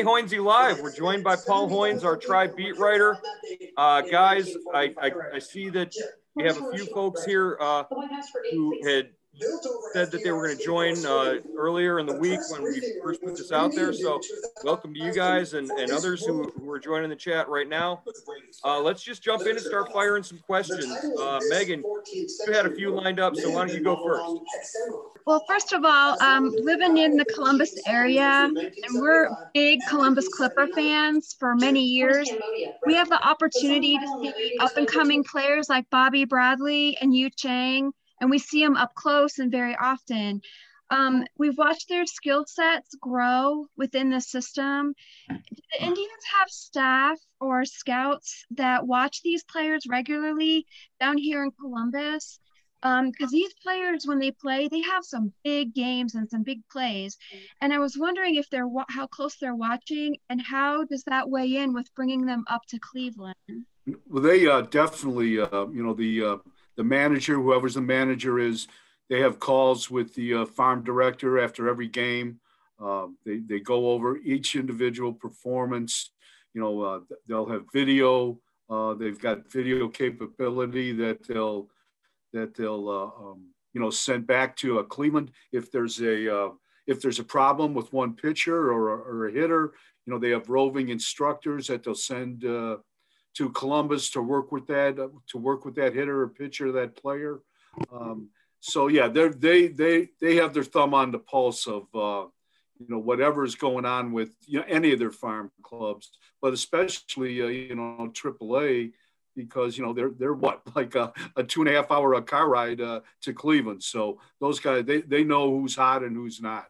Hey Hoynsie Live. We're joined by Paul Hoynes, our tribe beat writer. Uh, guys, I, I, I, see that we have a few folks here uh, who had said that they were going to join uh, earlier in the week when we first put this out there. So, welcome to you guys and, and others who, who are joining the chat right now. Uh, let's just jump in and start firing some questions. Uh, Megan, you had a few lined up, so why don't you go first? Well, first of all, um, living in the Columbus area, and we're big Columbus Clipper fans for many years. We have the opportunity to see up and coming players like Bobby Bradley and Yu Chang and we see them up close and very often. Um, we've watched their skill sets grow within the system. Do the Indians have staff or scouts that watch these players regularly down here in Columbus? Because um, these players, when they play, they have some big games and some big plays. And I was wondering if they're how close they're watching, and how does that weigh in with bringing them up to Cleveland? Well, they uh, definitely, uh, you know, the uh, the manager, whoever's the manager is, they have calls with the uh, farm director after every game. Uh, they, they go over each individual performance. You know, uh, they'll have video. Uh, they've got video capability that they'll that they'll uh, um, you know send back to a Cleveland if there's a uh, if there's a problem with one pitcher or or a hitter. You know, they have roving instructors that they'll send to Columbus to work with that to work with that hitter or pitcher, that player. Um, so yeah, they they they they have their thumb on the pulse of uh, you know whatever is going on with you know, any of their farm clubs, but especially uh, you know AAA because you know they're they're what like a, a two and a half hour a car ride uh, to Cleveland. So those guys they they know who's hot and who's not.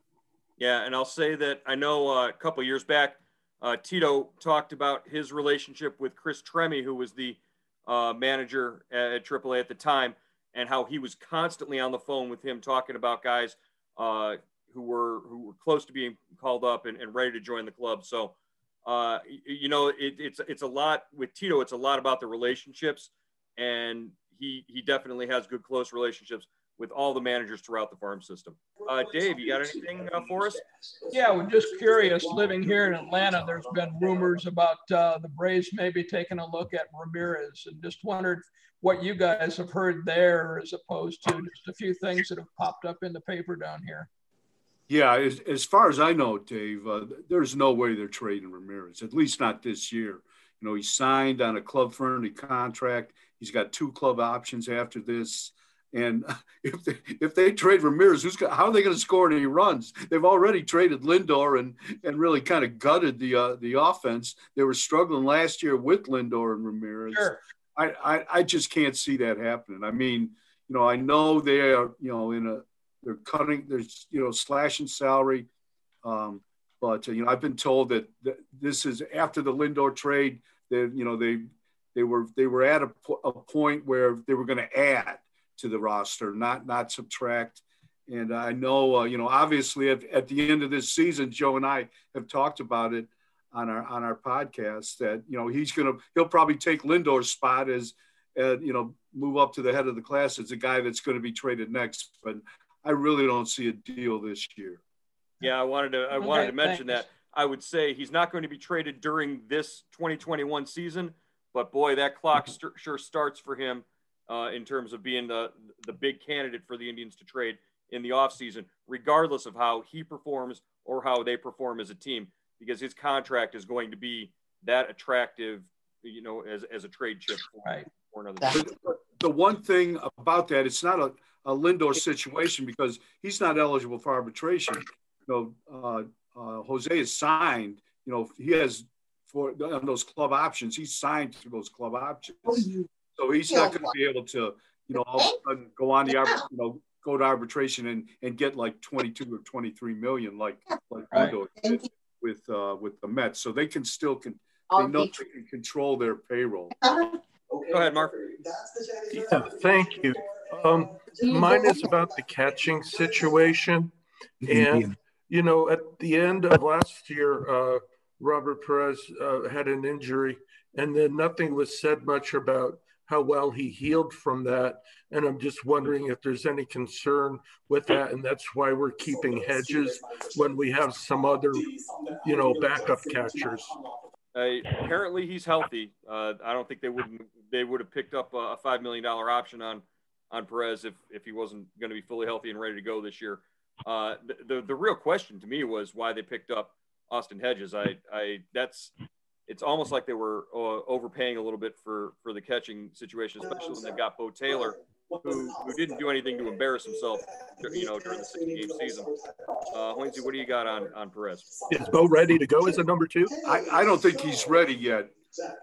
Yeah, and I'll say that I know uh, a couple years back uh, Tito talked about his relationship with Chris Tremie, who was the uh, manager at AAA at the time, and how he was constantly on the phone with him talking about guys uh, who were who were close to being called up and, and ready to join the club. So, uh, you know, it, it's it's a lot with Tito. It's a lot about the relationships, and he he definitely has good close relationships with all the managers throughout the farm system. Uh, Dave, you got anything uh, for us? Yeah, we're just curious. Living here in Atlanta, there's been rumors about uh, the Braves maybe taking a look at Ramirez, and just wondered what you guys have heard there, as opposed to just a few things that have popped up in the paper down here. Yeah, as, as far as I know, Dave, uh, there's no way they're trading Ramirez, at least not this year. You know, he signed on a club friendly contract. He's got two club options after this. And if they, if they trade Ramirez, who's how are they going to score any runs? They've already traded Lindor and and really kind of gutted the uh, the offense. They were struggling last year with Lindor and Ramirez. Sure. I, I, I just can't see that happening. I mean, you know, I know they are you know in a they're cutting there's you know slashing salary, um, but uh, you know I've been told that, that this is after the Lindor trade that you know they they were they were at a, a point where they were going to add to the roster, not not subtract. And I know, uh, you know, obviously at, at the end of this season, Joe and I have talked about it on our on our podcast that you know he's gonna he'll probably take Lindor's spot as uh, you know move up to the head of the class as a guy that's going to be traded next. But I really don't see a deal this year. Yeah, I wanted to I okay, wanted to mention thanks. that. I would say he's not going to be traded during this 2021 season, but boy, that clock st- sure starts for him uh, in terms of being the the big candidate for the Indians to trade in the offseason, regardless of how he performs or how they perform as a team, because his contract is going to be that attractive, you know, as, as a trade chip for, right. for another team. The one thing about that, it's not a, a Lindor situation because he's not eligible for arbitration. You know, uh, uh, Jose is signed. You know, he has for on those club options. He's signed to those club options. So he's not going to be able to, you know, all of a sudden go on the, you know, go to arbitration and, and get like 22 or 23 million like like right. did with uh, with the Mets. So they can still can they know they can control their payroll. Go ahead, Mark. Yeah, thank you. Um, mine is about the catching situation, and you know, at the end of last year, uh, Roberto Perez uh, had an injury, and then nothing was said much about how well he healed from that. And I'm just wondering if there's any concern with that. And that's why we're keeping Hedges when we have some other, you know, backup catchers. Uh, apparently he's healthy. Uh, I don't think they would they would have picked up a five million dollar option on on Perez if if he wasn't going to be fully healthy and ready to go this year. Uh, the, the, the real question to me was why they picked up Austin Hedges. I I that's it's almost like they were uh, overpaying a little bit for for the catching situation, especially when they've got Beau Taylor, who who didn't do anything to embarrass himself, you know, during the 60 game season. Uh, what do you got on on Perez? Is Beau ready to go as a number two? I, I don't think he's ready yet,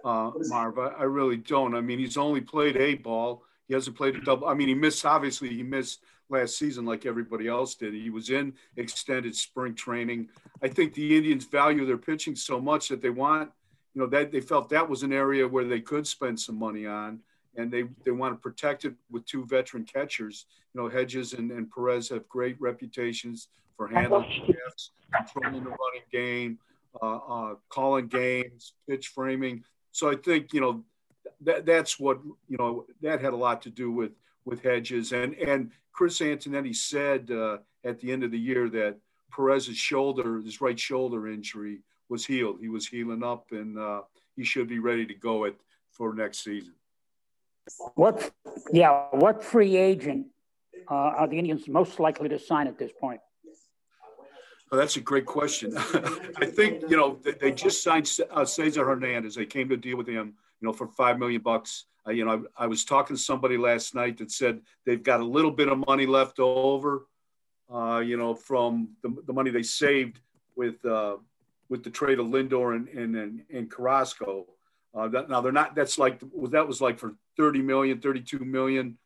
uh, Marv. I, I really don't. I mean, he's only played a ball. He hasn't played a double. I mean, he missed. Obviously, he missed last season like everybody else did. He was in extended spring training. I think the Indians value their pitching so much that they want you know that they felt that was an area where they could spend some money on and they they want to protect it with two veteran catchers. You know hedges and, and perez have great reputations for handling shifts controlling the running game uh, uh, calling games pitch framing. So i think you know that that's what you know that had a lot to do with with hedges. And and chris antonetti said uh, at the end of the year that perez's shoulder his right shoulder injury was healed. He was healing up, and uh, he should be ready to go at for next season. What? Yeah, what free agent uh, are the Indians most likely to sign at this point? Oh, that's a great question. I think you know they, they just signed uh, Cesar Hernandez. They came to deal with him, you know, for five million bucks. Uh, you know, I, I, was talking to somebody last night that said they've got a little bit of money left over. Uh, you know, from the, the money they saved with uh, with the trade of Lindor and and and, and Carrasco. Uh, that, now they're not. That's like that was like for 30 million, 32 million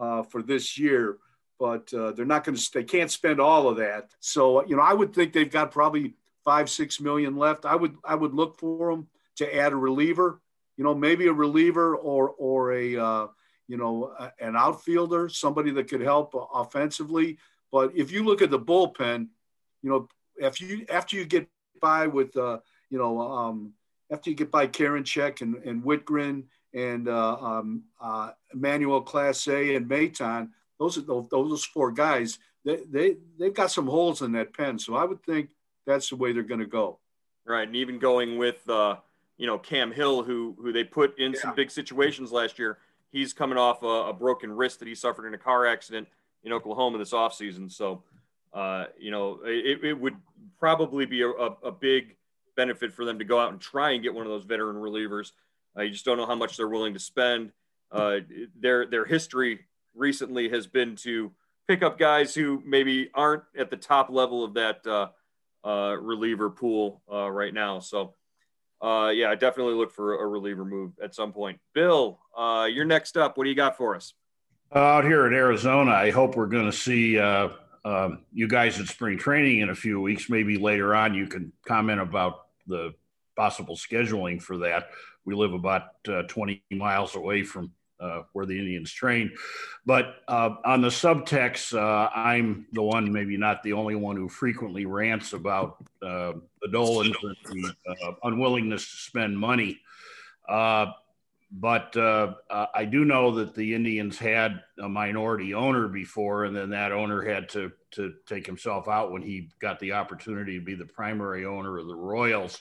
uh, for this year, but uh, they're not going to. They can't spend all of that. So you know, I would think they've got probably five, six million left. I would I would look for them to add a reliever. You know, maybe a reliever or or a uh, you know an outfielder, somebody that could help offensively. But if you look at the bullpen, you know, if you after you get by with, uh, you know, um, after you get by Karinchak and, and Wittgren and uh, um, uh, Emmanuel Clase and Maton, those are those, those four guys. They, they they've got some holes in that pen, so I would think that's the way they're going to go. Right, and even going with uh, you know Cam Hill, who who they put in yeah. some big situations last year. He's coming off a, a, broken wrist that he suffered in a car accident in Oklahoma this offseason. So, uh, you know, it, it would probably be a, a, big benefit for them to go out and try and get one of those veteran relievers. Uh, you just don't know how much they're willing to spend. Uh, their their history recently has been to pick up guys who maybe aren't at the top level of that uh, uh reliever pool right now. So, yeah, I definitely look for a reliever move at some point. Bill, you're next up. What do you got for us? Out here in Arizona, I hope we're going to see um, you guys at spring training in a few weeks. Maybe later on you can comment about the possible scheduling for that. We live about uh, 20 miles away from uh, where the Indians train. But uh, on the subtext, uh, I'm the one, maybe not the only one, who frequently rants about uh, the Dolans and the uh, unwillingness to spend money but uh, I do know that the Indians had a minority owner before, and then that owner had to to take himself out when he got the opportunity to be the primary owner of the Royals.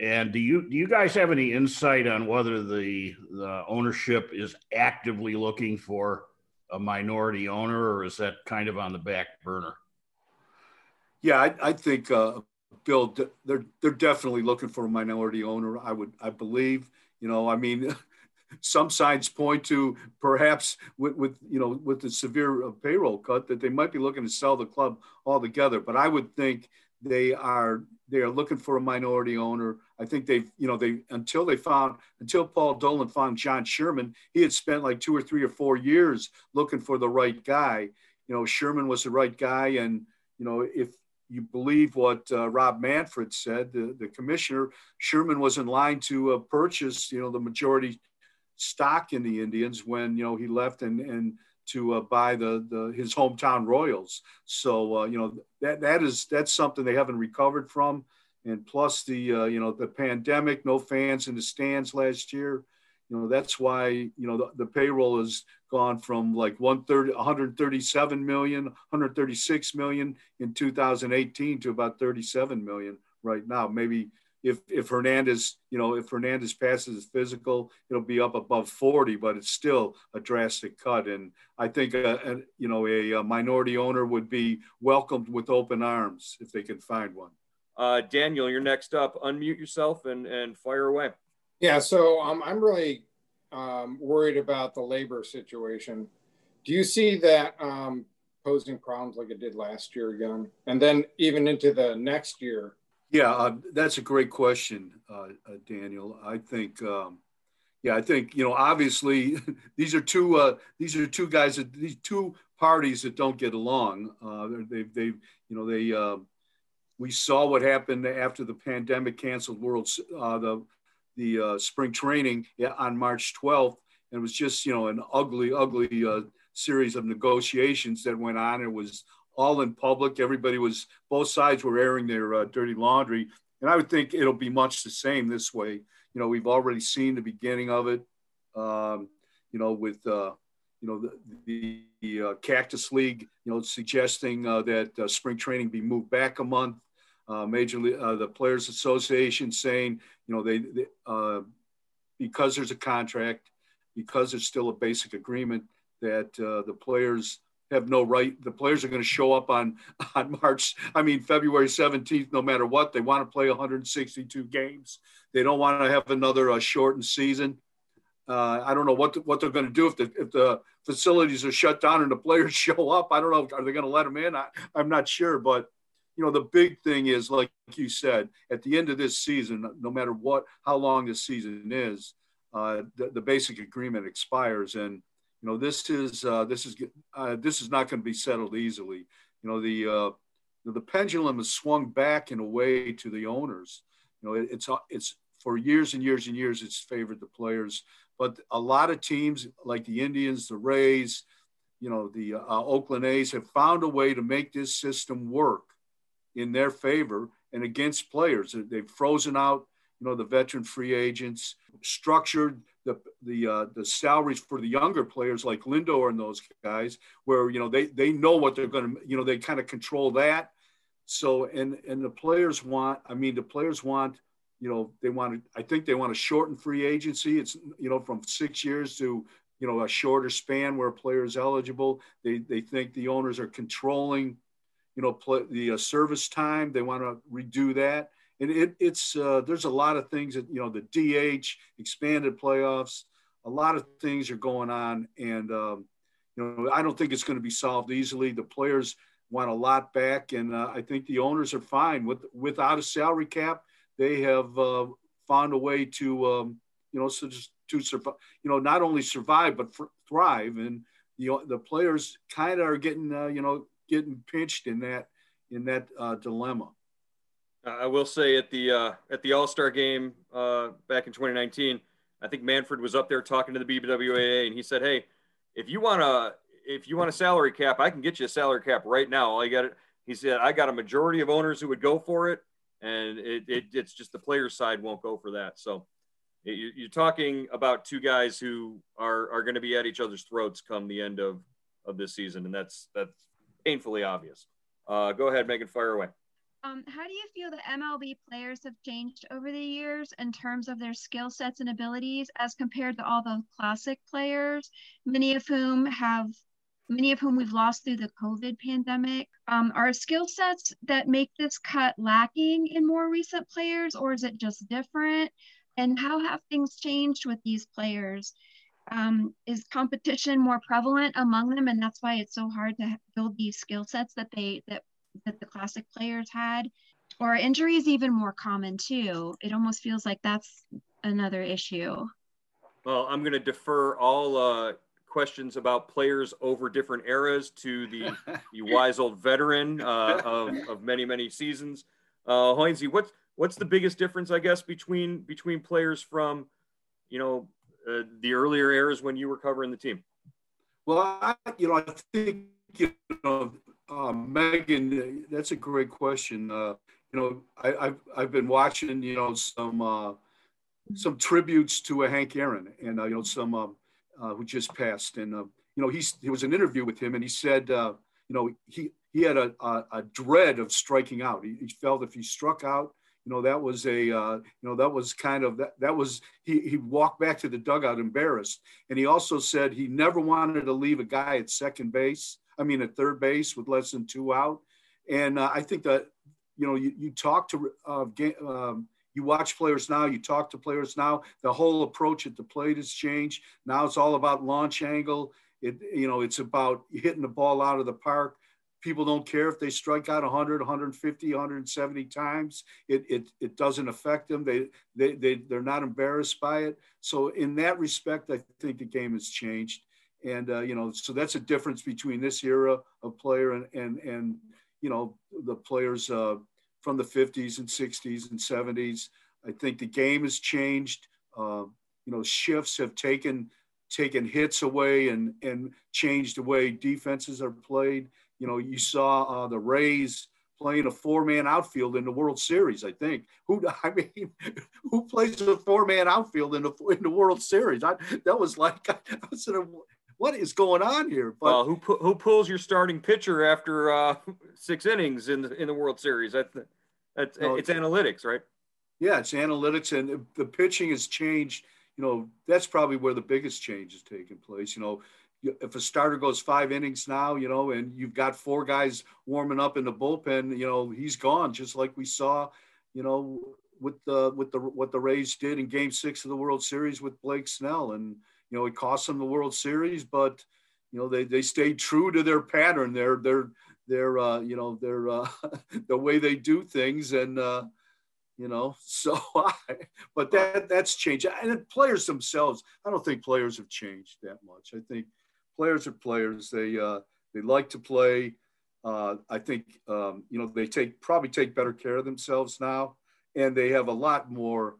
And do you do you guys have any insight on whether the the ownership is actively looking for a minority owner, or is that kind of on the back burner? Yeah, I, I think uh, Bill, they're they're definitely looking for a minority owner. I would I believe you know, I mean, some signs point to perhaps with, with, you know with the severe uh, payroll cut that they might be looking to sell the club altogether. But I would think they are they are looking for a minority owner. I think they've you know they until they found until Paul Dolan found John Sherman, he had spent like two or three or four years looking for the right guy. You know, Sherman was the right guy, and you know if you believe what uh, Rob Manfred said, the, the commissioner, Sherman was in line to uh, purchase, you know, the majority stock in the Indians when, you know, he left and, and to uh, buy the, the, his hometown Royals. So, uh, you know, that, that is, that's something they haven't recovered from. And plus the, uh, you know, the pandemic, no fans in the stands last year, You know, that's why, you know, the, the payroll has gone from like 130, 137 million, 136 million in 2018 to about 37 million right now. Maybe if if Hernandez, you know, if Hernandez passes his physical, it'll be up above 40, but it's still a drastic cut. And I think, a, a you know, a, a, minority owner would be welcomed with open arms if they can find one. Uh, Daniel, you're next up. Unmute yourself and and fire away. Yeah, so um, I'm really um, worried about the labor situation. Do you see that um, posing problems like it did last year again, and then even into the next year? Yeah, uh, that's a great question, uh, uh, Daniel. I think, um, yeah, I think you know, obviously, these are two uh, these are two guys that these two parties that don't get along. Uh, they they you know they um, we saw what happened after the pandemic canceled World uh, the the spring training on March 12th. And it was just you know an ugly, ugly series of negotiations that went on. It was all in public. Everybody was, both sides were airing their uh, dirty laundry. And I would think it'll be much the same this way. You know, we've already seen the beginning of it, um, you know, with, uh, you know, the, the, the uh, Cactus League, you know, suggesting uh, that uh, spring training be moved back a month. Uh, Major League, the Players Association saying, you know, they, they because there's a contract, because there's still a basic agreement, that the players have no right. The players are going to show up on on March, I mean February 17th, no matter what. They want to play 162 games. They don't want to have another uh, shortened season. Uh, I don't know what the, what they're going to do if the if the facilities are shut down and the players show up. I don't know. Are they going to let them in? I, I'm not sure. But you know, the big thing is, like you said, at the end of this season, no matter what, how long this season is, uh, the, the basic agreement expires and you know this is uh, this is uh, this is not going to be settled easily. You know the uh, the pendulum has swung back in a way to the owners. You know it, it's it's for years and years and years it's favored the players, but a lot of teams like the Indians, the Rays, you know the uh, Oakland A's have found a way to make this system work in their favor and against players. They've frozen out you know the veteran free agents, structured the the uh, the salaries for the younger players like Lindor and those guys, where you know they they know what they're going to you know they kind of control that. So and and the players want I mean the players want you know they want to I think they want to shorten free agency. It's you know from six years to you know a shorter span where a player is eligible. They they think the owners are controlling you know play, the uh, service time. They want to redo that and it, it's uh, there's a lot of things that you know the DH expanded playoffs, a lot of things are going on, and um, you know I don't think it's going to be solved easily. The players want a lot back, and uh, I think the owners are fine with without a salary cap. They have uh, found a way to um, you know so just to survive, you know not only survive but thrive, and the the players kind of are getting uh, you know getting pinched in that in that uh, dilemma. I will say at the uh, at the All Star game uh, back in 2019, I think Manfred was up there talking to the BBWAA, and he said, "Hey, if you want a if you want a salary cap, I can get you a salary cap right now. All you got it." He said, "I got a majority of owners who would go for it, and it, it it's just the players' side won't go for that." So you're talking about two guys who are are going to be at each other's throats come the end of of this season, and that's that's painfully obvious. Uh, go ahead, Megan, fire away. Um, how do you feel the MLB players have changed over the years in terms of their skill sets and abilities as compared to all the classic players, many of whom have many of whom we've lost through the COVID pandemic? Um, are skill sets that make this cut lacking in more recent players, or is it just different? And how have things changed with these players? Um, is competition more prevalent among them, and that's why it's so hard to build these skill sets that they that that the classic players had. Or injuries even more common too. It almost feels like that's another issue. Well i'm going to defer all uh, questions about players over different eras to the, the wise old veteran uh, of, of many many seasons. Uh Hoynsie, what's what's the biggest difference i guess between between players from you know uh, the earlier eras when you were covering the team well I, you know i think you know uh, Megan, that's a great question. Uh, you know, I, have I've been watching, you know, some uh, some tributes to uh, Hank Aaron and uh, you know some um, who just passed, and you know he's there was an interview with him, and he said you know he he had a, a, a dread of striking out. He, he, felt if he struck out, you know that was a uh, you know that was kind of that that was he he walked back to the dugout embarrassed, and he also said he never wanted to leave a guy at second base. I mean at third base with less than two out, and uh, I think that you know you, you talk to uh, um, you watch players now, you talk to players now. The whole approach at the plate has changed. Now it's all about launch angle. It you know it's about hitting the ball out of the park. People don't care if they strike out 100, 150, 170 times. It, it, it doesn't affect them. They, they, they, they're not embarrassed by it. So in that respect, I think the game has changed. And, uh, you know, so that's a difference between this era of player and, and, and you know, the players uh, from the 50s and 60s and 70s. I think the game has changed. Uh, you know, shifts have taken taken hits away and and changed the way defenses are played. You know, you saw uh, the Rays playing a four-man outfield in the World Series. I think who I mean, who plays a four-man outfield in the in the World Series? I, that was like I was in a, what is going on here? But uh, who who pulls your starting pitcher after uh, six innings in the in the World Series? That's that's no, it's analytics, right? Yeah, it's analytics, and the pitching has changed. You know, that's probably where the biggest change is taking place. You know, if a starter goes five innings now, you know, and you've got four guys warming up in the bullpen, you know, he's gone, just like we saw, you know, with the with the what the Rays did in Game Six of the World Series with Blake Snell, and you know, it cost them the World Series, but you know, they they stayed true to their pattern, their their their uh, you know their uh, the way they do things, and uh, you know, so I, but that that's changed, and players themselves, I don't think players have changed that much. I think players are players. They uh, they like to play. Uh, I think um, you know they take probably take better care of themselves now, and they have a lot more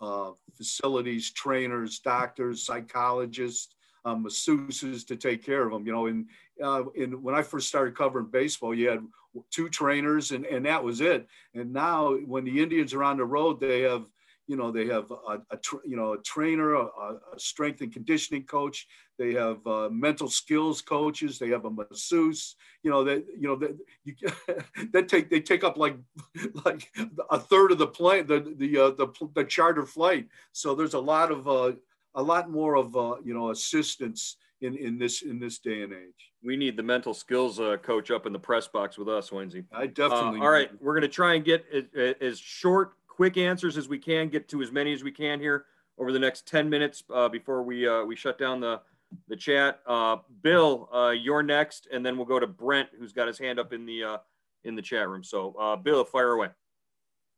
uh, facilities, trainers, doctors, psychologists, um, masseuses to take care of them. You know, and uh, in when I first started covering baseball, you had two trainers, and and that was it. And now when the Indians are on the road, they have you know they have a, a you know a trainer a, a, strength and conditioning coach. They have uh, mental skills coaches. They have a masseuse. You know that you know that you that take they take up like like a third of the plane the the uh, the, the charter flight. So there's a lot of uh, a lot more of uh, you know assistance in in this in this day and age. We need the mental skills uh, coach up in the press box with us Wednesday. I definitely uh, all right we're going to try and get as, as short quick answers as we can, get to as many as we can here over the next 10 minutes uh, before we uh, we shut down the the chat. Uh, Bill, uh, you're next, and then we'll go to Brent, who's got his hand up in the uh, in the chat room. So, uh, Bill, fire away.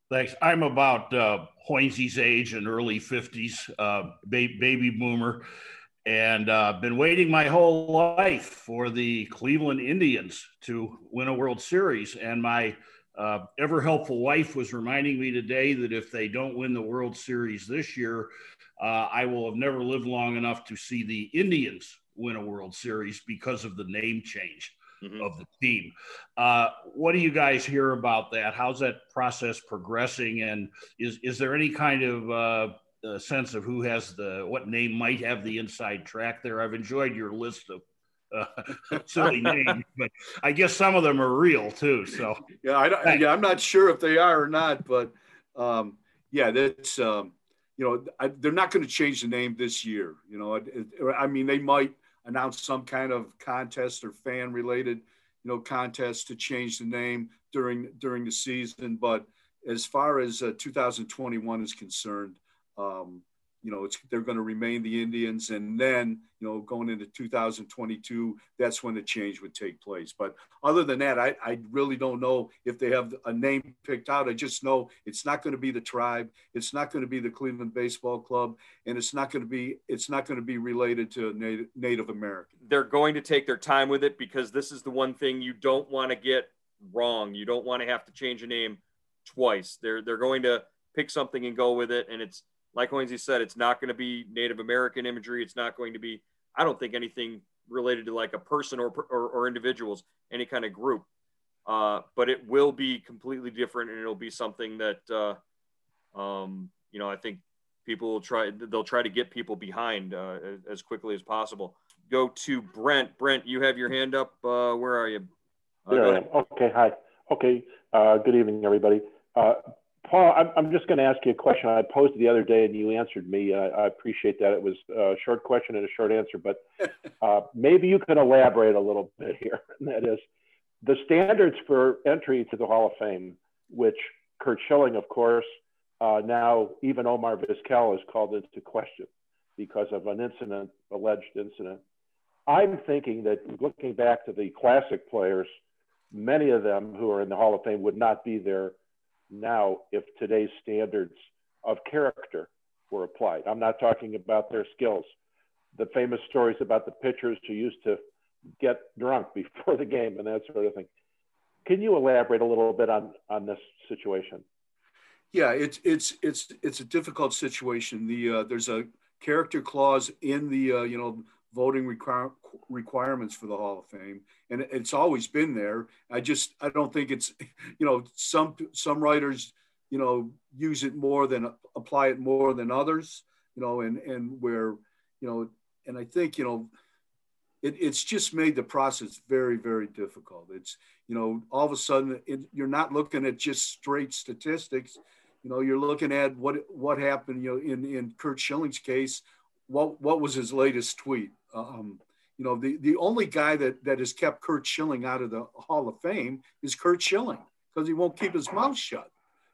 Thanks. I'm about uh, age and early 50s, uh, ba- baby boomer, and been waiting my whole life for the Cleveland Indians to win a World Series. And my uh, ever helpful wife was reminding me today that if they don't win the World Series this year, uh, I will have never lived long enough to see the Indians win a World Series because of the name change mm-hmm. of the team. Uh, what do you guys hear about that? How's that process progressing? And is is there any kind of uh, sense of who has the what name might have the inside track there? I've enjoyed your list of uh, silly names, but I guess some of them are real too. So yeah, I don't, yeah, I'm not sure if they are or not, but um, yeah, that's um, you know I, they're not going to change the name this year. You know, it, it, I mean they might announce some kind of contest or fan related you know contest to change the name during during the season, but as far as uh, 2021 is concerned. Um, you know, it's, they're going to remain the Indians. And then, you know, going into 2022, that's when the change would take place. But other than that, I, I really don't know if they have a name picked out. I just know it's not going to be the tribe. It's not going to be the Cleveland Baseball Club. And it's not going to be, it's not going to be related to Native, Native American. They're going to take their time with it because this is the one thing you don't want to get wrong. You don't want to have to change a name twice. They're, they're going to pick something and go with it. And it's, like Hoynsie said, it's not going to be Native American imagery. It's not going to be, I don't think anything related to like a person or, or, or individuals, any kind of group. Uh, but it will be completely different and it'll be something that, uh, um, you know, I think people will try they'll try to get people behind uh, as quickly as possible. Go to Brent. Brent, you have your hand up. Uh, where are you? Uh, there I am. Okay, hi. Okay, uh, good evening, everybody. Paul, I'm, I'm just going to ask you a question I posed the other day and you answered me. I, I appreciate that. It was a short question and a short answer, but uh, maybe you can elaborate a little bit here. And that is the standards for entry to the Hall of Fame, which Curt Schilling, of course, uh, now even Omar Vizquel is called into question because of an incident, alleged incident. I'm thinking that looking back to the classic players, many of them who are in the Hall of Fame would not be there now if today's standards of character were applied. I'm not talking about their skills. The famous stories about the pitchers who used to get drunk before the game and that sort of thing. Can you elaborate a little bit on, on this situation? Yeah, it's it's it's it's a difficult situation. The uh, there's a character clause in the uh, you know voting require, requirements for the Hall of Fame, and it's always been there. I just I don't think it's you know some some writers you know use it more than apply it more than others. You know, and and where you know, and I think you know. It, it's just made the process very, very difficult. It's, you know, all of a sudden it, you're not looking at just straight statistics. You know, you're looking at what what happened. You know, in in Curt Schilling's case, what what was his latest tweet? Um, you know, the, the only guy that, that has kept Curt Schilling out of the Hall of Fame is Curt Schilling because he won't keep his mouth shut.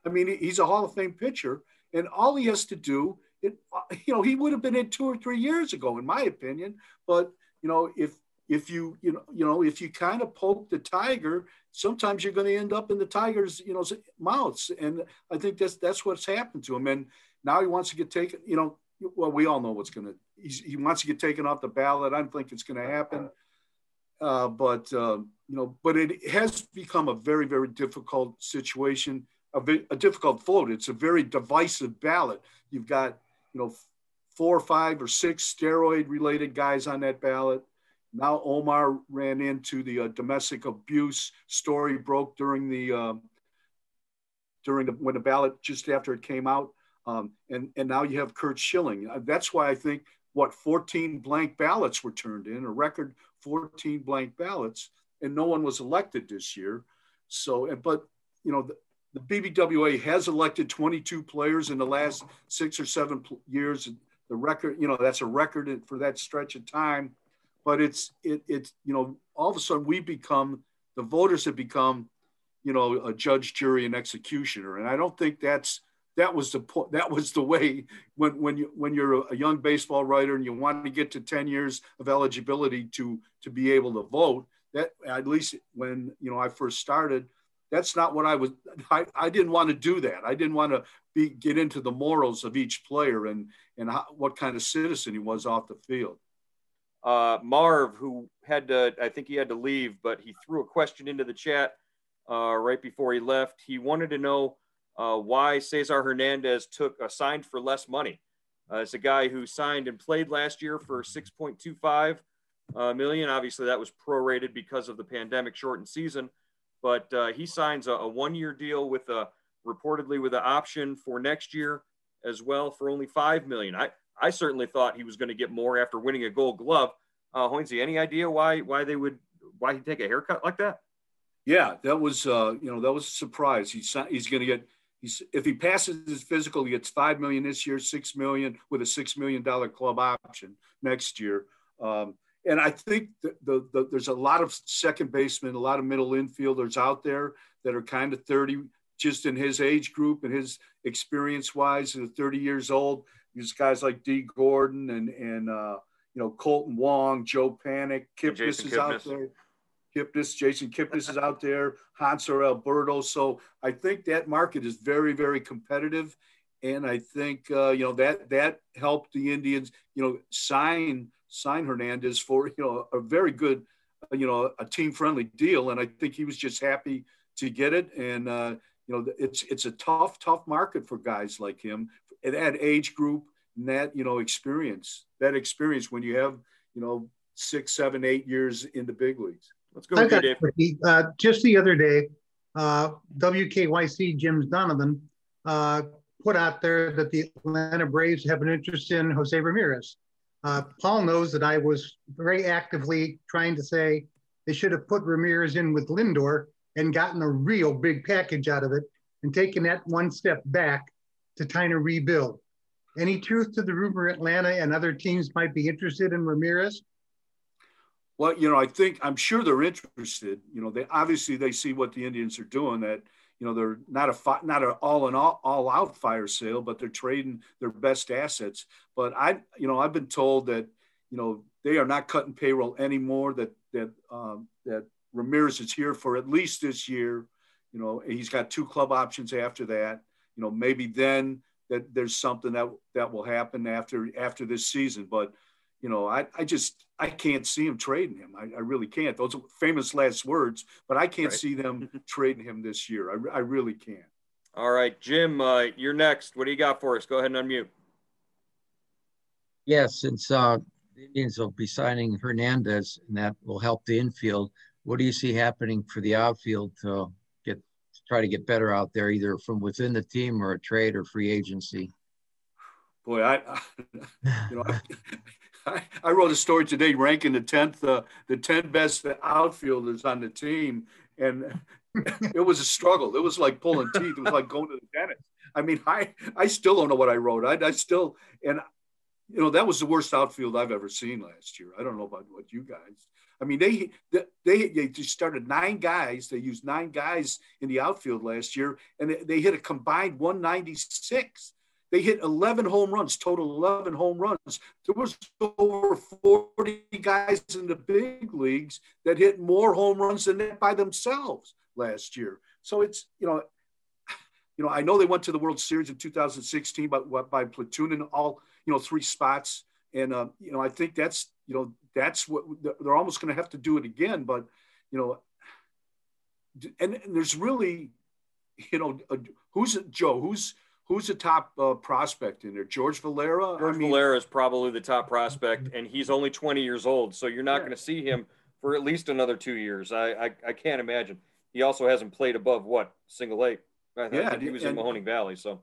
I mean, he's a Hall of Fame pitcher, and all he has to do, it, you know, he would have been in two or three years ago, in my opinion. But you know, if if you you know you know if you kind of poke the tiger, sometimes you're going to end up in the tiger's you know mouths, and I think that's that's what's happened to him. And now he wants to get taken. You know, well, we all know what's going to he wants to get taken off the ballot. I don't think it's going to happen. Uh, but uh, you know, but it has become a very, very difficult situation, a, a difficult vote. It's a very divisive ballot. You've got you know four or five or six steroid-related guys on that ballot. Now Omar ran into the uh, domestic abuse story broke during the uh, during the when the ballot just after it came out. Um, and, and now you have Curt Schilling. Uh, that's why I think what 14 blank ballots were turned in, a record 14 blank ballots, and no one was elected this year. So, but you know, the, the BBWA has elected 22 players in the last six or seven years. The record, you know, that's a record for that stretch of time. But it's it it's you know, all of a sudden we become the voters have become, you know, a judge, jury, and executioner, and I don't think that's that was the that was the way when when you when you're a young baseball writer and you want to get to 10 years of eligibility to to be able to vote that at least when you know i first started that's not what i was i, I didn't want to do that. I didn't want to be get into the morals of each player and and how, what kind of citizen he was off the field. Uh, marv who had to i think he had to leave but he threw a question into the chat uh, right before he left. He wanted to know uh, why Cesar Hernandez took uh, signed for less money. Uh, it's a guy who signed and played last year for 6.25 uh, million. Obviously, that was prorated because of the pandemic shortened season, but uh, he signs a, a one-year deal with a reportedly with an option for next year as well for only five million. I I certainly thought he was going to get more after winning a Gold Glove. Uh, any idea why why they would why he'd take a haircut like that? Yeah, that was uh, you know that was a surprise. He's he's going to get He's, if he passes his physical, he gets five million this year, six million with a six million dollar club option next year. Um, and I think the, the, the, there's a lot of second basemen, a lot of middle infielders out there that are kind of 30, just in his age group and his experience wise, 30 years old. These guys like D. Gordon and and uh, you know Kolten Wong, Joe Panik, Kipnis is out there. Kipnis, Jason Kipnis is out there, Hanser Alberto. So I think that market is very, very competitive. And I think uh, you know that that helped the Indians, you know, sign sign Hernandez for you know a very good, you know, a team friendly deal. And I think he was just happy to get it. And uh, you know, it's it's a tough, tough market for guys like him at that age group and that you know experience. That experience when you have you know six, seven, eight years in the big leagues. Let's go with you, Dave. Uh, just the other day, uh, WKYC Jim Donovan uh, put out there that the Atlanta Braves have an interest in Jose Ramirez. Uh, Paul knows that I was very actively trying to say they should have put Ramirez in with Lindor and gotten a real big package out of it and taken that one step back to kind of rebuild. Any truth to the rumor Atlanta and other teams might be interested in Ramirez? Well, you know, I think I'm sure they're interested. You know, they obviously they see what the Indians are doing. That you know they're not a not an all in all all out fire sale, but they're trading their best assets. But I, you know, I've been told that you know they are not cutting payroll anymore. That that um, that Ramirez is here for at least this year. You know, he's got two club options after that. You know, maybe then that there's something that that will happen after after this season. But you know, I, I just I can't see him trading him. I, I really can't. Those are famous last words, but I can't right. see them trading him this year. I, I really can't. All right, Jim, uh, you're next. What do you got for us? Go ahead and unmute. Yes, since uh, the Indians will be signing Hernandez, and that will help the infield. What do you see happening for the outfield to get to try to get better out there, either from within the team or a trade or free agency? Boy, I, you know, I, wrote a story today ranking the tenth, uh, the ten best outfielders on the team, and it was a struggle. It was like pulling teeth. It was like going to the dentist. I mean, I I still don't know what I wrote. I, I still and you know that was the worst outfield I've ever seen last year. I don't know about what you guys. I mean, they they they just started nine guys. They used nine guys in the outfield last year, and they, they hit a combined 196. They hit 11 home runs, total 11 home runs. There was over 40 guys in the big leagues that hit more home runs than that by themselves last year. So it's, you know, you know, I know they went to the World Series in 2016, but by platooning all, you know, three spots. And, uh, you know, I think that's, you know, that's what they're almost going to have to do it again. But, you know, and, and there's really, you know, who's Joe, who's, who's the top uh, prospect in there? George Valera. George I mean, Valera is probably the top prospect, and he's only 20 years old, so you're not yeah. going to see him for at least another two years. I, I, I can't imagine. He also hasn't played above what single A. I yeah, he was and, in Mahoning Valley, so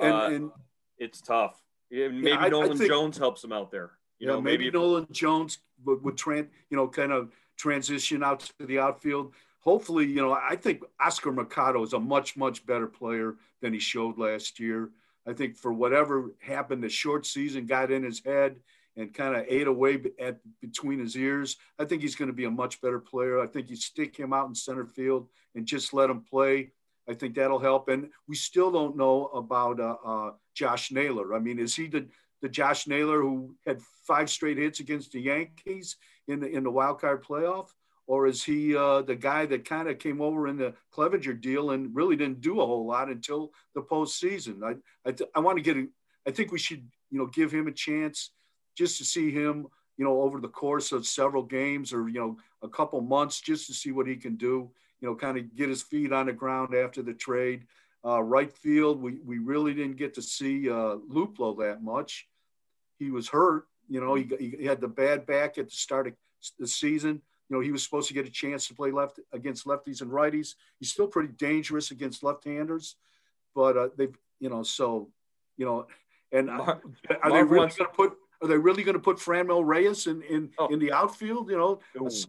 uh, and, and, it's tough. Maybe yeah, Nolan I think, Jones helps him out there. You yeah, know, maybe, maybe Nolan Jones would, would tran, you know, kind of transition out to the outfield hopefully, you know, I think Oscar Mercado is a much, much better player than he showed last year. I think for whatever happened, the short season got in his head and kind of ate away at between his ears. I think he's going to be a much better player. I think you stick him out in center field and just let him play. I think that'll help. And we still don't know about uh, uh, Josh Naylor. I mean, is he the the Josh Naylor who had five straight hits against the Yankees in the in the wild card playoff? Or is he uh, the guy that kind of came over in the Clevinger deal and really didn't do a whole lot until the postseason? I I, I want to get. A, I think we should you know give him a chance just to see him you know over the course of several games or you know a couple months just to see what he can do. You know, kind of get his feet on the ground after the trade. Uh, right field, we we really didn't get to see uh, Luplow that much. He was hurt. You know, he, he had the bad back at the start of the season you know, he was supposed to get a chance to play left against lefties and righties. He's still pretty dangerous against left-handers, but uh, they've, you know, so, you know, and Mark, are they really going to put? Are they really going to put Franmil Reyes in in, oh. in the outfield? You know, Ooh. a 6'5",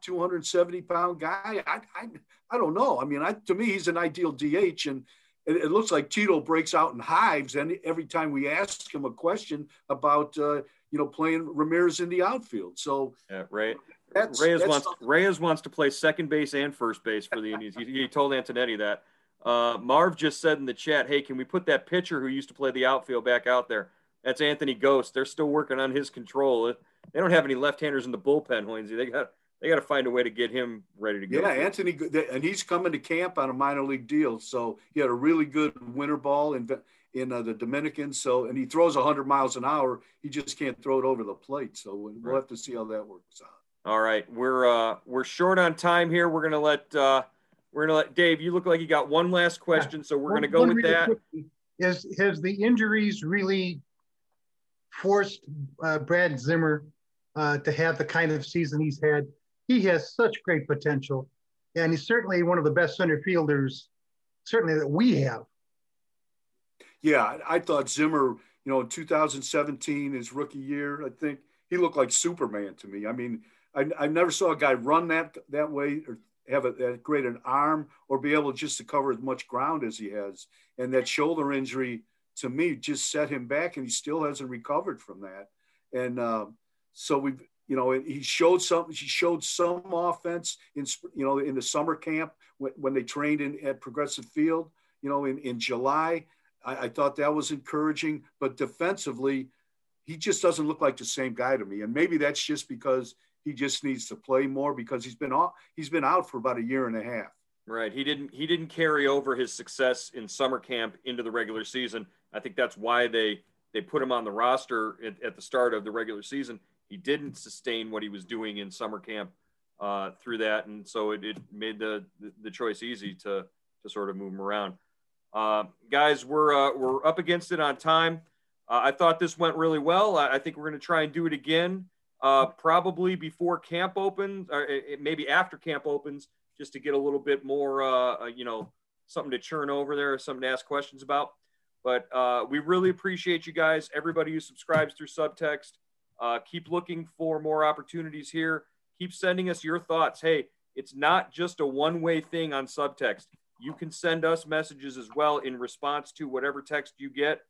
270 pound guy. I, I I don't know. I mean, I, to me, he's an ideal DH, and it, it, looks like Tito breaks out in hives. And every time we ask him a question about uh, you know playing Ramirez in the outfield, so yeah, right. That's, Reyes that's wants Reyes wants to play second base and first base for the Indians. He, he told Antonetti that. Uh, Marv just said in the chat, "Hey, can we put that pitcher who used to play the outfield back out there?" That's Anthony Gose. They're still working on his control. They don't have any left-handers in the bullpen, Hoynsie. They got they got to find a way to get him ready to go. Yeah, Anthony, and he's coming to camp on a minor league deal. So he had a really good winter ball in in uh, the Dominican. So and he throws 100 miles an hour. He just can't throw it over the plate. So we'll right. have to see how that works out. All right, we're uh, we're short on time here. We're gonna let uh, we're gonna let Dave. You look like you got one last question, so we're gonna go with that. Is has the injuries really forced uh, Brad Zimmer uh, to have the kind of season he's had? He has such great potential, and he's certainly one of the best center fielders, certainly that we have. yeah, I thought Zimmer, you know, in 2017, his rookie year, I think he looked like Superman to me. I mean, I, I never saw a guy run that that way or have a, that great an arm or be able just to cover as much ground as he has. And that shoulder injury to me just set him back, and he still hasn't recovered from that. And uh, so we've, you know, he showed some. He showed some offense in, you know, in the summer camp when, when they trained in at Progressive Field. You know, in in July, I, I thought that was encouraging. But defensively, he just doesn't look like the same guy to me. And maybe that's just because he just needs to play more because he's been off. He's been out for about a year and a half. Right. He didn't. He didn't carry over his success in summer camp into the regular season. I think that's why they they put him on the roster at, at the start of the regular season. He didn't sustain what he was doing in summer camp uh, through that, and so it, it made the, the, the choice easy to to sort of move him around. Uh, guys, we're uh, we're up against it on time. Uh, I thought this went really well. I, I think we're going to try and do it again, uh, probably before camp opens, or it, maybe after camp opens, just to get a little bit more, uh, you know, something to churn over there, something to ask questions about. But uh, we really appreciate you guys, everybody who subscribes through subtext. Uh, keep looking for more opportunities here. Keep sending us your thoughts. Hey, it's not just a one way thing on subtext. You can send us messages as well in response to whatever text you get.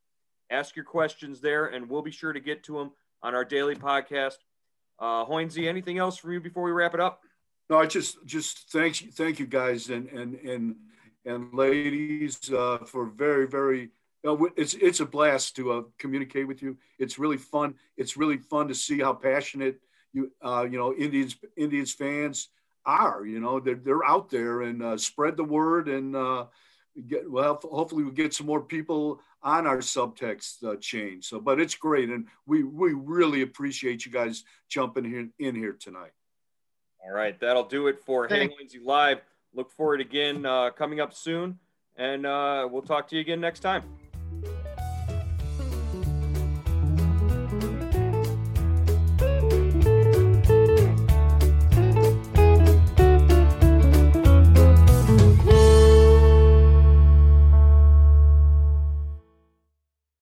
Ask your questions there, and we'll be sure to get to them on our daily podcast. Uh, Hoynsie, anything else from you before we wrap it up? No, I just just thank you, thank you guys and and and and ladies uh, for very very it's it's a blast to uh, communicate with you. It's really fun. It's really fun to see how passionate you uh, you know Indians Indians fans are. You know, they're they're out there and uh, spread the word and uh, get well. Hopefully, we get some more people on our subtext uh, chain. So, but it's great, and we we really appreciate you guys jumping here in here tonight. All right, that'll do it for Hey Hoynsie Live. Look forward again uh, coming up soon, and uh, we'll talk to you again next time.